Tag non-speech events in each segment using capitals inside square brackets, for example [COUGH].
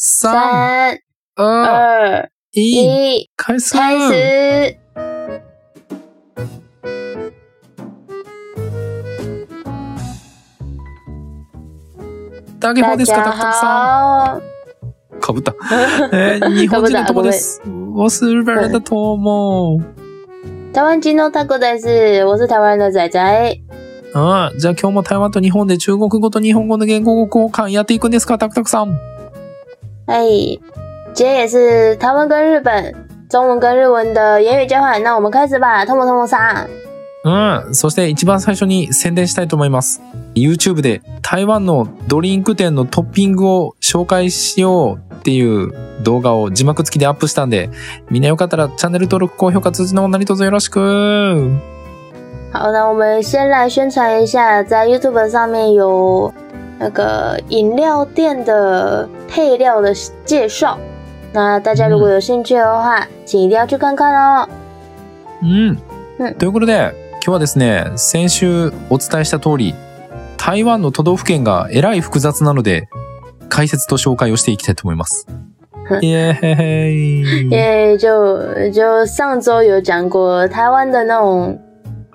三、三、二、二、一，一，开始。开始。大家好ですか、大家タクタクさ好，ん。かぶった。[LAUGHS] えー日本人の友です。我是日本人的友。台湾金のタコです。我是台湾的仔仔。ああ、じゃあ今日も台湾と日本で中国語と日本語の言語交換やっていくんですか、タクタクさん。哎，今天也是台湾跟日本中文跟日文的言语交换，那我们开始吧。ともともさん。うん。そして一番最初に宣伝したいと思います。YouTube で台湾のドリンク店のトッピングを紹介しようっていう動画を字幕付きでアップしたんで、みんなよかったらチャンネル登録、高評価、通知の方何卒よろしく。好，那我们先来宣传一下，在 YouTube 上面有那个饮料店的配料的介绍。那大家如果有兴趣的话，请一定要去看看哦。うん。うんということで、今日はですね、先週お伝えした通り、台湾の都道府県がえらい複雑なので、解説と紹介をしていきたいと思います。イエーイ因为就就上周有讲过，台湾的那种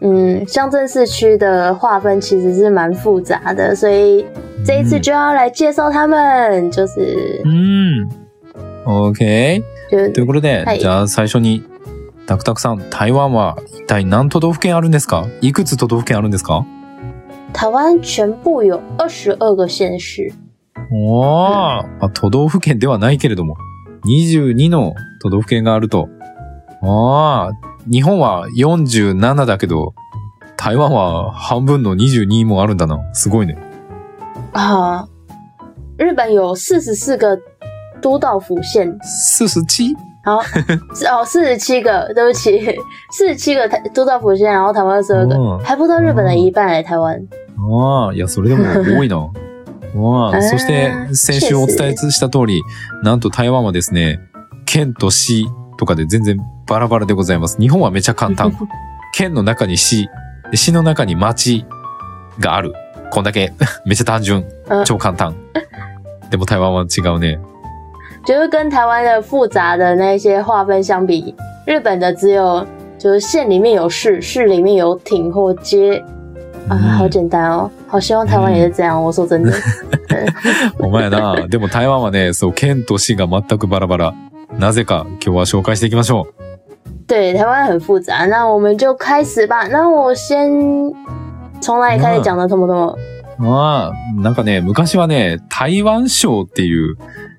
嗯乡镇市区的划分其实是蛮复杂的，所以这一次就要来介绍他们，就是うん。OK。就ということで、はいじゃあ最初に、タクタクさん、台湾は一体何都道府県あるんですか？いくつ都道府県あるんですか？台湾全部有二十二个县市。おー、まあ都道府県ではないけれども、22の都道府県があると。あー、日本は47だけど、台湾は半分の22もあるんだな。すごいね。啊，日本有四十四个都道府县，47? 好，是哦，四十七个，对不起，[LAUGHS] 四十七个台都道府县，然后台湾二十二个，哦还不到日本的一半来台湾。ああ、いや、それでも多いな。[LAUGHS] ああ、そして、先週お伝えした通り、なんと台湾はですね、県と市とかで全然バラバラでございます。日本はめちゃ簡単。[LAUGHS] 県の中に市、で市の中に町がある。こんだけ。[LAUGHS] めっちゃ単純。嗯超簡単。でも台湾は違うね。就是跟台湾的复杂的那些划分相比，日本的只有就是县里面有市，市里面有町或街啊，好简单哦。好希望台湾也是这样。我说真的，[LAUGHS] お前やな。でも台湾はね、そう、県と市が全くバラバラ。なぜか今日は紹介していきましょう。对，台湾很复杂。那我们就开始吧。那我先从哪里开始讲呢？通不通？ああ、なんかね、昔はね、台湾省っていう、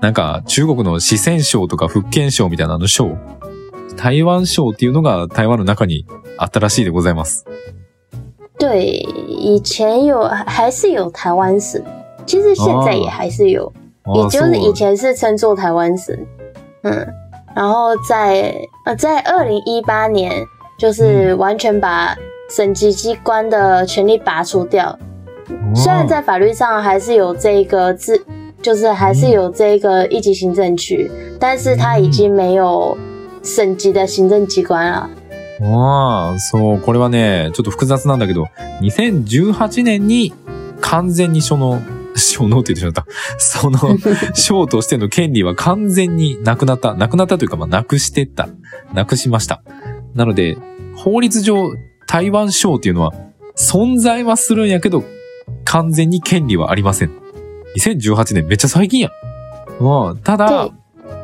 なんか中国の四川省とか福建省みたいなあの省。台湾省っていうのが台湾の中にあったらしいでございます。对，以前有还是有台湾省，其实现在也还是有。也就是以。前是称作台湾省，嗯，然后在呃在二零一八年，就是完全把省级机关的权力拔除掉。虽然在法律上还是有这个自，就是还是有这个一级行政区，但是它已经没有省级的行政机关了。ああ、そう、これはね、ちょっと複雑なんだけど、2018年に完全にその、所能って言ってしまった。その、[LAUGHS] 省としての権利は完全になくなった。なくなったというか、まあ、なくしてった。なくしました。なので、法律上、台湾省っていうのは、存在はするんやけど、完全に権利はありません。2018年めっちゃ最近やん。うん、ただ对、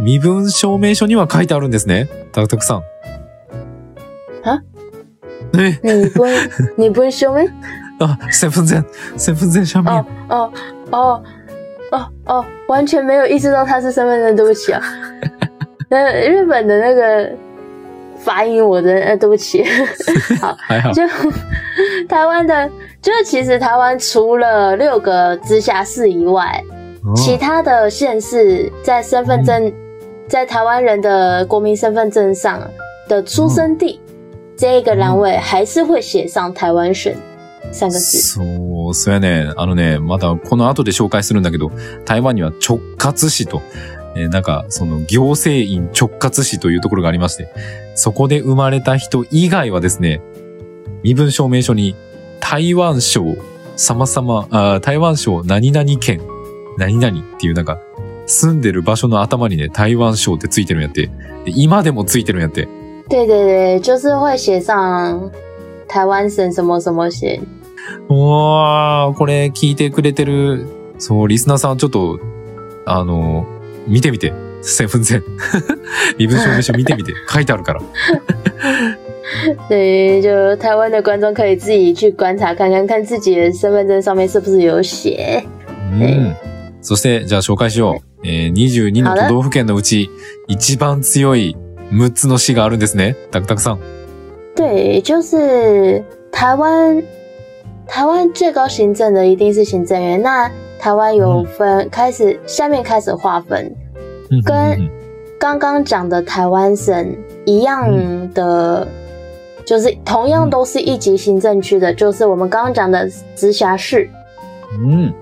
身分証明書には書いてあるんですね。タクタクさん。啊え你不你不是修吗？[LAUGHS] あ、身份证、身份证上面哦。哦哦哦哦，完全没有意识到他是身份证，对不起啊。[LAUGHS] 那日本的那个发音，我真的呃，对不起。[LAUGHS] 好，还好。就 [LAUGHS] 台湾的，就是其实台湾除了六个直辖市以外，其他的县市在身份证，在台湾人的国民身份证上的出生地、这一个栏位，还是会写上台湾省三个字。そう、そうやね。あのね、またこの後で紹介するんだけど、台湾には直轄市と、えーなんかその行政院直轄市というところがありまして、そこで生まれた人以外はですね、身分証明書に台湾省様々、あー台湾省何々県、何々っていうなんか、住んでる場所の頭にね、台湾省ってついてるんやって。で今でもついてるんやって。对对对，就是会写上台湾省什么什么县。おー、これ聞いてくれてる、そう、リスナーさんちょっと、あの、見てみて。セブンゼン。[LAUGHS] 身分証明書見てみて。[LAUGHS] 書いてあるから。对，就台湾的观众可以自己去观察看看，看自己的身份证上面是不是有写。うん。そして、じゃあ紹介しよう。えー、22の都道府県のうち、一番強い6つの市があるんですね。たくたくさん。对，就是台湾，台湾最高行政的一定是行政院。那台湾有分，开始下面开始划分，うん跟うんうん刚刚讲的台湾省一样的，就是同样都是一级行政区的，就是我们刚刚讲的直辖市。うん。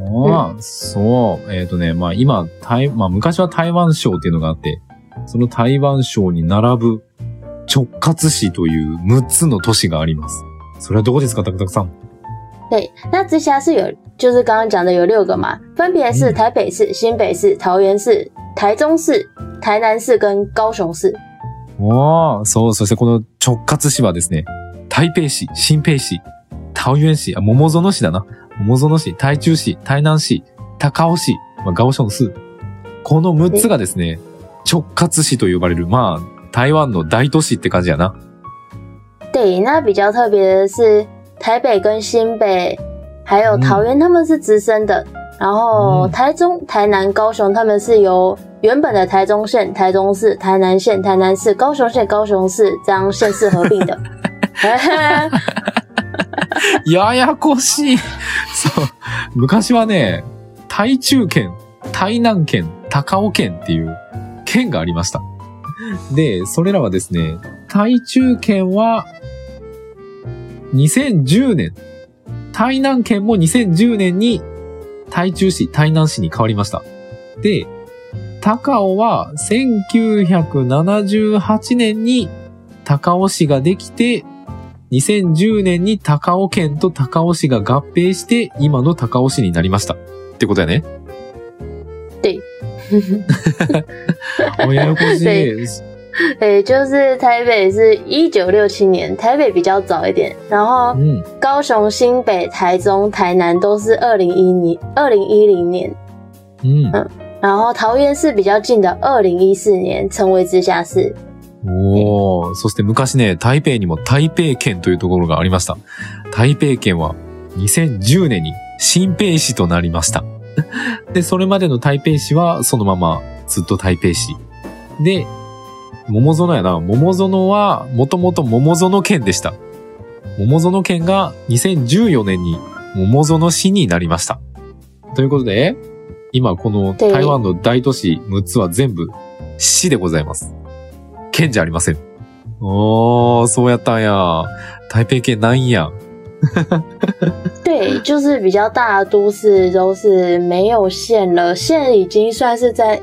ああ、そう。えっ、とね、まあ今、台、まあ昔は台湾省っていうのがあって、その台湾省に並ぶ 直轄市という6つの都市があります。それはどこですか、たくたくさん？对，那直辖市有，就是刚刚讲的有六个嘛，分别是嗯台北市、新北市、桃园市、台中市、台南市跟高雄市。おー、そう、そしてこの直轄市はですね、台北市、新北市、桃園市、あ、桃園市だな。桃園市、台中市、台南市、高雄市、まあ、高雄市。この6つがですね、直轄市と呼ばれる、まあ、台湾の大都市って感じやな。对，那比较特别的是台北跟新北，还有桃园，他们是直升的。然后嗯台中、台南、高雄，他们是由原本的台中县、台中市、台南县、台南市、高雄县、高雄市这样县市合并的。[LAUGHS] ややこしい。そう。昔はね、台中県、台南県、高尾県っていう県がありました。で、それらはですね、台中県は2010年、台南県も2010年に台中市、台南市に変わりました。で、高尾は1978年に高尾市ができて、2010年に高尾県と高尾市が合併して、今の高尾市になりました。ってことやね。[LAUGHS] 对，おややこしい。对，就是台北是一九六七年，台北比较早一点，然后うん。高雄、新北、台中、台南都是二零一年、二零一零年，うん。然后桃园是比较近的，二零一四年成为直辖市。おー。そして昔ね、台北にも台北県というところがありました。台北県は2010年に新北市となりました。で、それまでの台北市はそのままずっと台北市。で、桃園やな。桃園はもともと桃園県でした。桃園県が2014年に桃園市になりました。ということで、今こので台湾の大都市6つは全部市でございます。県じゃありません。おー、そうやったんや。台北県ないんや。[LAUGHS] 对，就是比较大的都市都是没有县了，县已经算是在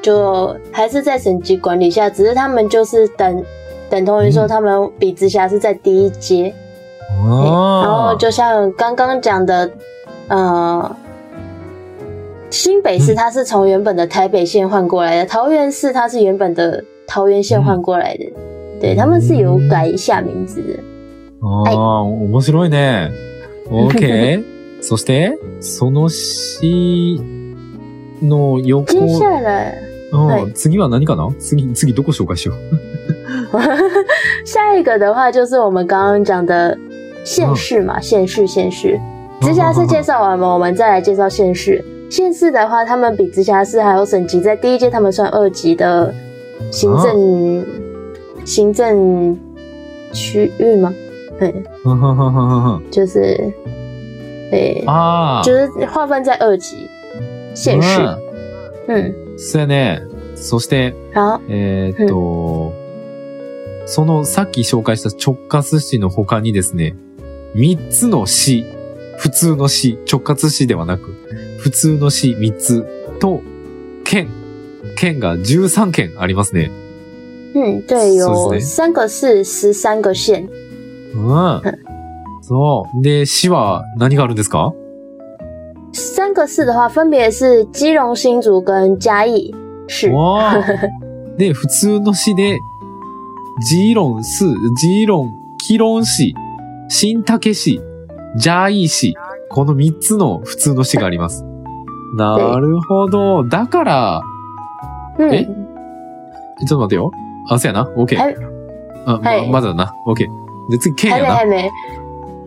就还是在省级管理下，只是他们就是等等同于说嗯他们比直辖市在第一阶。哦然后就像刚刚讲的，呃，新北市嗯它是从原本的台北县换过来的，桃园市它是原本的桃园县换过来的，对，他们是有改一下名字的。ああ、面白いね。OK。[LAUGHS] そして、その市の横、接下来，次は何かな？次、次どこ紹介しよう？[LAUGHS] 下一个的话就是我们刚刚讲的县市嘛，县市县市。直辖市介绍完了，我们再来介绍县市。县市的话，他们比直辖市还有省级，在第一阶他们算二级的行政、行政区域吗？对，ふんふんふんふんふんふん就是，对，ああ。就是划分在二级县市。うん嗯，そうやね。そして、えーっと、そのさっき紹介した直轄市の他にですね、三つの市、普通の市、直轄市ではなく、普通の市三つと、県、県が13県ありますね。嗯，对，有是是三个市，十三个县。うん。そう。で、市は何があるんですか？三个市的话，分别是基隆、新竹跟嘉义市。わあ。で、普通の市で、ジーロン市、ジーロン、キロン市、新竹市、ジャイ市、この3つの普通の市があります。なるほど。だから、嗯诶，ちょっと待てよ。あ、そうやな。OK。还あ、まはいまだだな。OK。で、次、県还没やな。还没。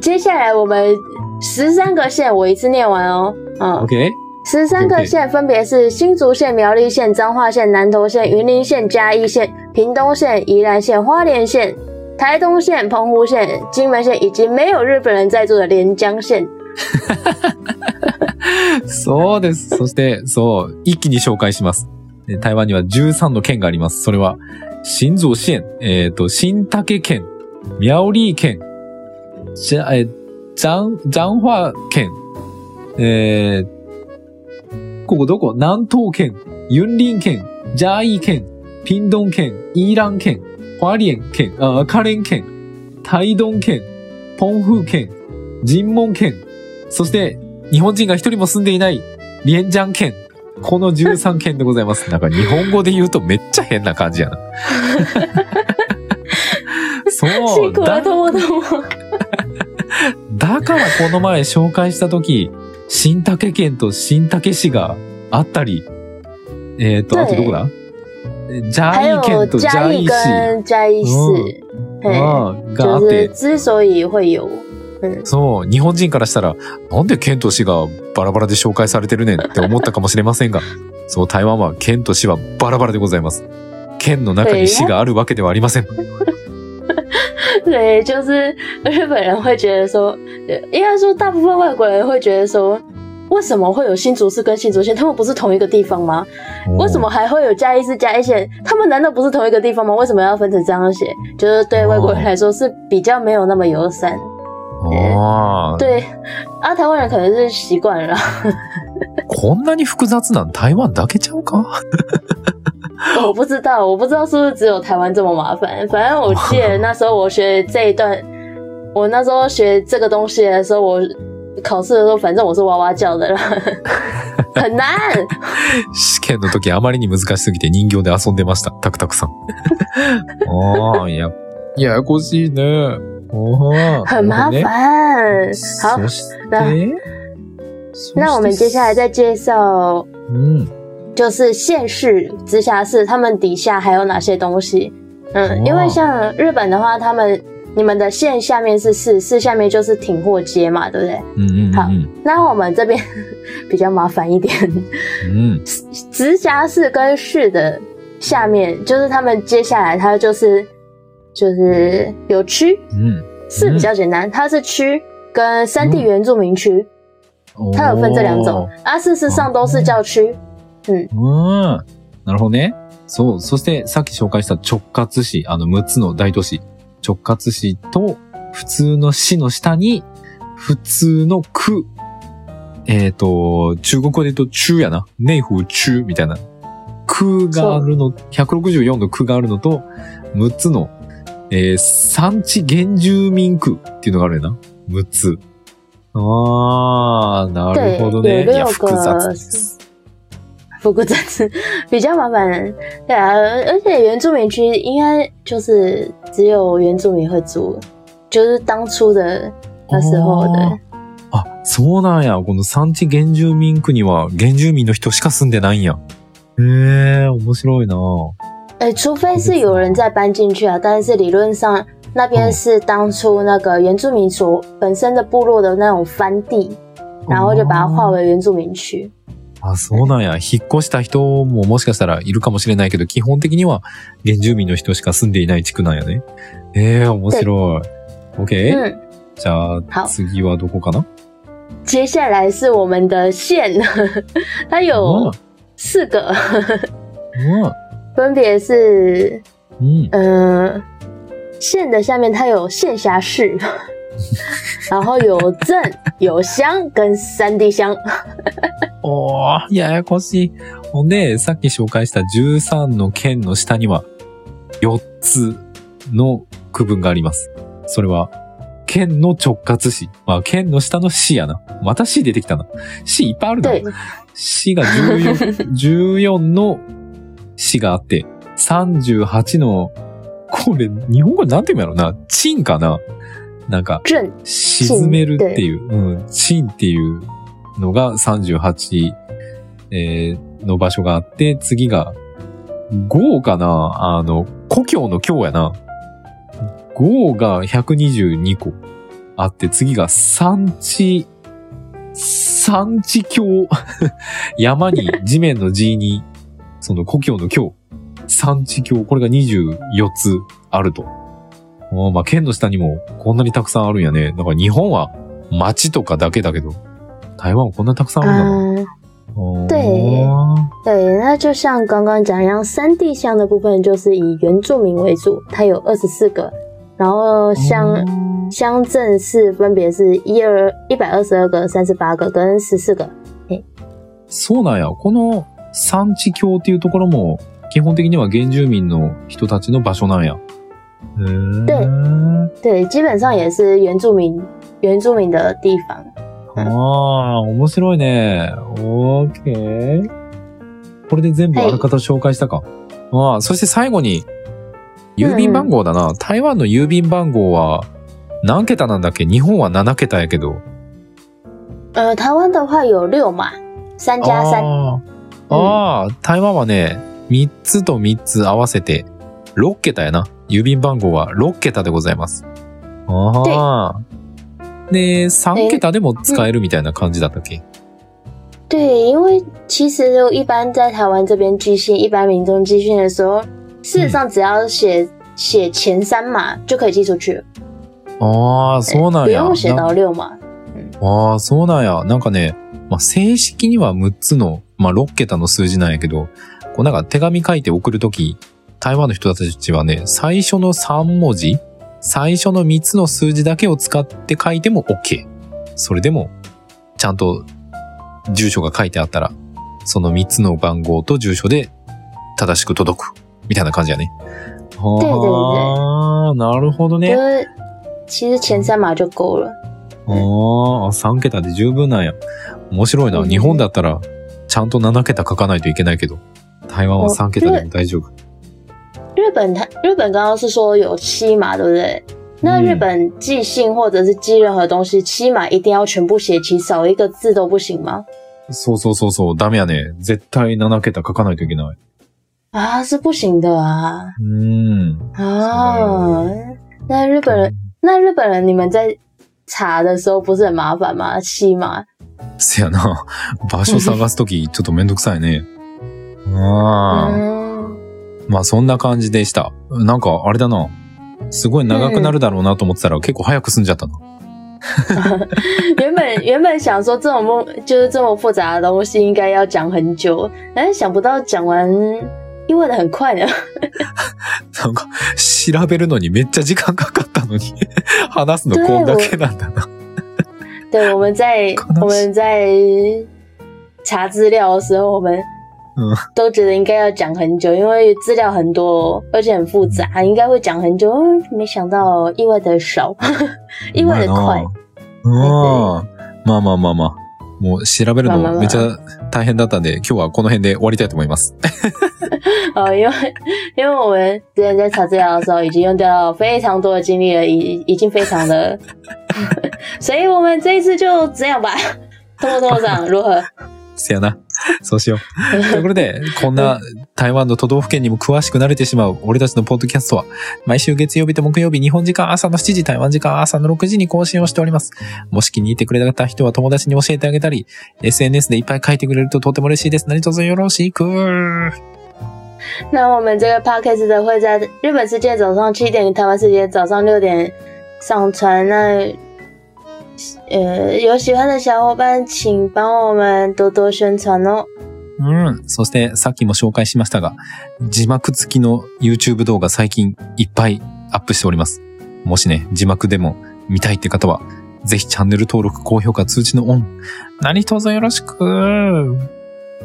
接下来我们十三个县，我一次念完哦。嗯， OK? 十三个县分别是新竹县、苗栗县、彰化县、南投县、云林县、嘉义县、屏东县、宜兰县、花莲县、台东县、澎湖县、金门县以及没有日本人在住的连江县。[LAUGHS] そうです。そして、そう、一気に紹介します。で台湾には13の県があります。それは、新竹县、えっ、と、新竹県、 苗栗県、じゃ、え、彰、彰化県、えー、ここどこ？南東県、雲林県、嘉義県、屏東県、宜蘭県、花蓮県、あ、花蓮県、台東県、澎湖県、金門県、そして、日本人が一人も住んでいない、リエンジャン県。この13県でございます。[LAUGHS] なんか日本語で言うとめっちゃ変な感じやな。[LAUGHS] そう。だ。[LAUGHS] だからこの前紹介したとき、新竹県と新竹市があったり、えっ、と、对あとどこだ？ジャイ県とジャイ市。跟嘉义市，嘿，うん。があって、之所以会有，嗯，そう、日本人からしたら、なんで県と市がバラバラで紹介されてるねんって思ったかもしれませんが、そう、台湾は県と市はバラバラでございます。県の中に市があるわけではありません。[LAUGHS] 对，就是日本人会觉得说，呃应该说大部分外国人会觉得说，为什么会有新竹市跟新竹县？他们不是同一个地方吗？为什么还会有嘉义市、嘉义县？他们难道不是同一个地方吗？为什么要分成这样写？就是对外国人来说是比较没有那么友善。ああ、对，啊，台湾人可能是习惯了啦。こんなに複雑なん台湾だけちゃうか？我不知道，我不知道是不是只有台湾这么麻烦。反正我记得那时候我学这一段，我那时候学这个东西的时候，我考试的时候，反正我是哇哇叫的啦，[LAUGHS] 很难。試験の時あまりに難しすぎて人形で遊んでました。タクタクさん。[LAUGHS] ああ、いや、ややこしいね。ああ很麻。烦。好那那我们接下来再介绍，うん。就是县市、直辖市，他们底下还有哪些东西？嗯，哦因为像日本的话，他们你们的县下面是市，市下面就是町或街嘛，对不对？うんうんうん好那我们这边比较麻烦一点，うん。直辖市跟市的下面，就是他们接下来它就是就是有区，うん。市比较简单，它是区跟山地原住民区，うん 它有分这两种。啊，事实上都是叫区。嗯，うん。なるほどね。そう。そして、さっき紹介した直轄市、あの、6つの大都市。直轄市と、普通の市の下に、普通の区。えっ、と、中国語で言うと、中やな。内府中みたいな。区があるの、164の区があるのと、6つの、えー産地原住民区っていうのがあるよな。6つ。あー、なるほどね。对有六个です。不过这次比较麻烦。对啊，而且原住民区应该就是只有原住民会住，就是当初的那时候的。あそうなんや。この産地原住民区には原住民の人しか住んでないんや。へえ、面白いな哎、除非是有人再搬进去啊，但是理论上那边是当初那个原住民所本身的部落的那种番地，然后就把它划为原住民区。あ、そうなんや。引っ越した人ももしかしたらいるかもしれないけど、基本的には原住民の人しか住んでいない地区なんやね。ええ、面白い。OK? 嗯，じゃあ、好次はどこかな？接下来是我们的县，[LAUGHS] 它有四个，うん。[LAUGHS] 分别是うん。嗯，县的下面它有县辖市，[LAUGHS] 然后有镇、有乡跟山地乡。おー、ややこしい。ほんで、さっき紹介した13の県の下には、4つの区分があります。それは、県の直轄市。まあ、県の下の市やな。また市出てきたな。市いっぱいあるな。对，市が14、14の市があって、38の、これ、日本語でなんて言うんやろな？鎮かな？なんか、镇沈めるっていう、うん、鎮っていうのが38、えーの場所があって、次が、豪かな？あの、故郷の京やな。豪が122個あって、次が産地、産地京。[LAUGHS] 山に、地面の地に、その故郷の京。産地京。これが24つあると。まあ、県の下にもこんなにたくさんあるんやね。だから日本は町とかだけだけど、台湾はこんなにたくさんあるんだな。嗯，对对，那就像刚刚讲一样，山地乡的部分就是以原住民为主，它有二十四个，然后乡うん乡镇市分别是一二一百二十二个、三十八个跟十四个。そうなんや。この産地京っていうところも、基本的には原住民の人たちの場所なんや。へー对对，基本上也是原住民原住民的地方。ああ、面白いね。オーケー。これで全部あらかた紹介したか。ああ、そして最後に、郵便番号だな。台湾の郵便番号は何桁なんだっけ？日本は7桁やけど。呃，台湾的话有六码，三加三。あーあー、台湾はね、3つと3つ合わせて6桁やな。郵便番号は6桁でございます。ああ。で、3桁でも使えるみたいな感じだったっけ？对，因为其实就一般在台湾这边寄信，一般民众寄信的时候，事实上只要写写前三码就可以寄出去了，ああ、そうなん不や。用写到六码。ああ、そうなんや。なんかね、まあ、正式には6つの、まあ、6桁の数字なんやけど、こうなんか手紙書いて送るとき、台湾の人たちはね、最初の3文字、最初の3つの数字だけを使って書いても OK。それでも、ちゃんと住所が書いてあったら、その3つの番号と住所で正しく届く。みたいな感じやね。ああ、なるほど就ね。是其实前三码就够了。ああ、3桁で十分なんや。面白いな。うん日本だったら、ちゃんと7桁書かないといけないけど、台湾は3桁でも大丈夫。日本它日本刚刚是说有七码，对不对？那嗯日本寄信或者是寄任何东西，七码一定要全部写齐，少一个字都不行吗？そうそうそうそう、ダメやね。絶対7桁書かないといけない。啊，是不行的啊。うーん。啊，那日本人，那日本人你们在查的时候不是很麻烦吗？七码，せやな。[LAUGHS] 場所探すとき、ちょっとめんどくさいね。 まあそんな感じでした。なんか、あれだな。すごい長くなるだろうなと思ってたら、結構早く済んじゃったな。[LAUGHS] 原本原本想说这种梦就是这么复杂的东西应该要讲很久，但是想不到讲完意外的很快呢。[LAUGHS] なんか、調べるのにめっちゃ時間かかったのに、[LAUGHS] 話すのこんだけなんだな。对，我们在我们在查资料的时候，我们嗯都觉得应该要讲很久，因为资料很多，而且很复杂，应该会讲很久。嗯没想到意外的少，[LAUGHS] 意外的快。うん。まあまあまあまあ。もう調べるまあまあまあのめっちゃ大変だったんで、今日はこの辺で終わりたいと思います。哦，因[LAUGHS] [LAUGHS] 为因为我们之前在查资料的时候，已经用掉了非常多的精力了，已已经非常的，所以我们这一次就这样吧。通过通过上如何？せやな。 [LAUGHS] そうしよう。ということで、こんな台湾の都道府県にも詳しくなれてしまう俺たちのポッドキャストは、毎週月曜日と木曜日、日本時間朝の7時、台湾時間朝の6時に更新をしております。もし気に入ってくれた人は友達に教えてあげたり、SNS でいっぱい書いてくれるととても嬉しいです。何卒よろしく。那我们这个 podcast 的会在日本时间早上七点，台湾时间早上六点上传。那呃，有喜欢的小伙伴，请帮我们多多宣传哦。うん。そして、さっきも紹介しましたが、字幕付きの YouTube 動画最近いっぱいアップしております。もしね、字幕でも見たいって方は、ぜひチャンネル登録、高評価、通知のオン。何卒よろしく。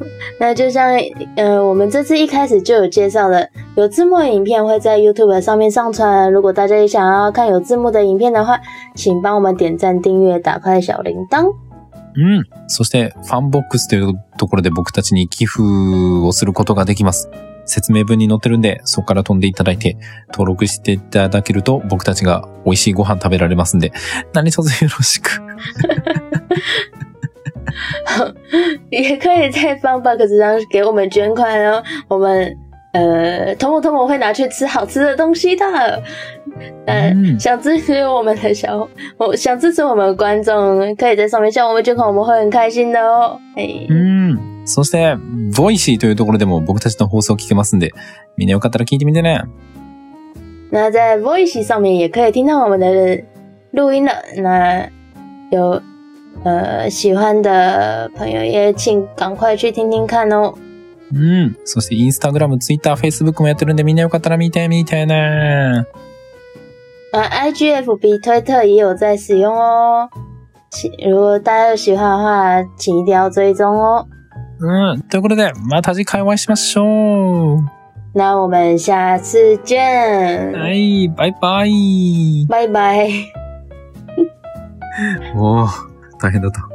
[LAUGHS] 那就像呃，我们这次一开始就有介绍的，有字幕的影片会在 YouTube 上面上传。如果大家也想要看有字幕的影片的话，请帮我们点赞、订阅、打开小铃铛。うん。そして、ファンボックスというところで僕たちに寄付をすることができます。説明文に載ってるんで、そこから飛んでいただいて、登録していただけると、僕たちが美味しいご飯食べられますんで、何卒よろしく。[LAUGHS] 也可以在 Funbox 上给我们捐款哦。我们呃，通某通某会拿去吃好吃的东西的。呃，嗯想支持我们的小，我想支持我们的观众，可以在上面向我们捐款，我们会很开心的哦。哎，うん。そして、Voicy というところでも僕たちの放送を聞けますんで、みんなよかったら聞いてみてね。那在 Voicy 上面也可以听到我们的录音了。那有呃喜欢的朋友也请赶快去听听看哦。うん。そして、インスタグラム、ツイッター、フェイスブックもやってるんで、みんなよかったら見てみてね。呃， IG、FB 推特也有在使用哦。请如果大家有喜欢的话，请一定要追踪哦。うん。ということで、また次回お会いしましょう。那我们下次见，はい、バイバイ。拜拜。[LAUGHS] おー、大変だった。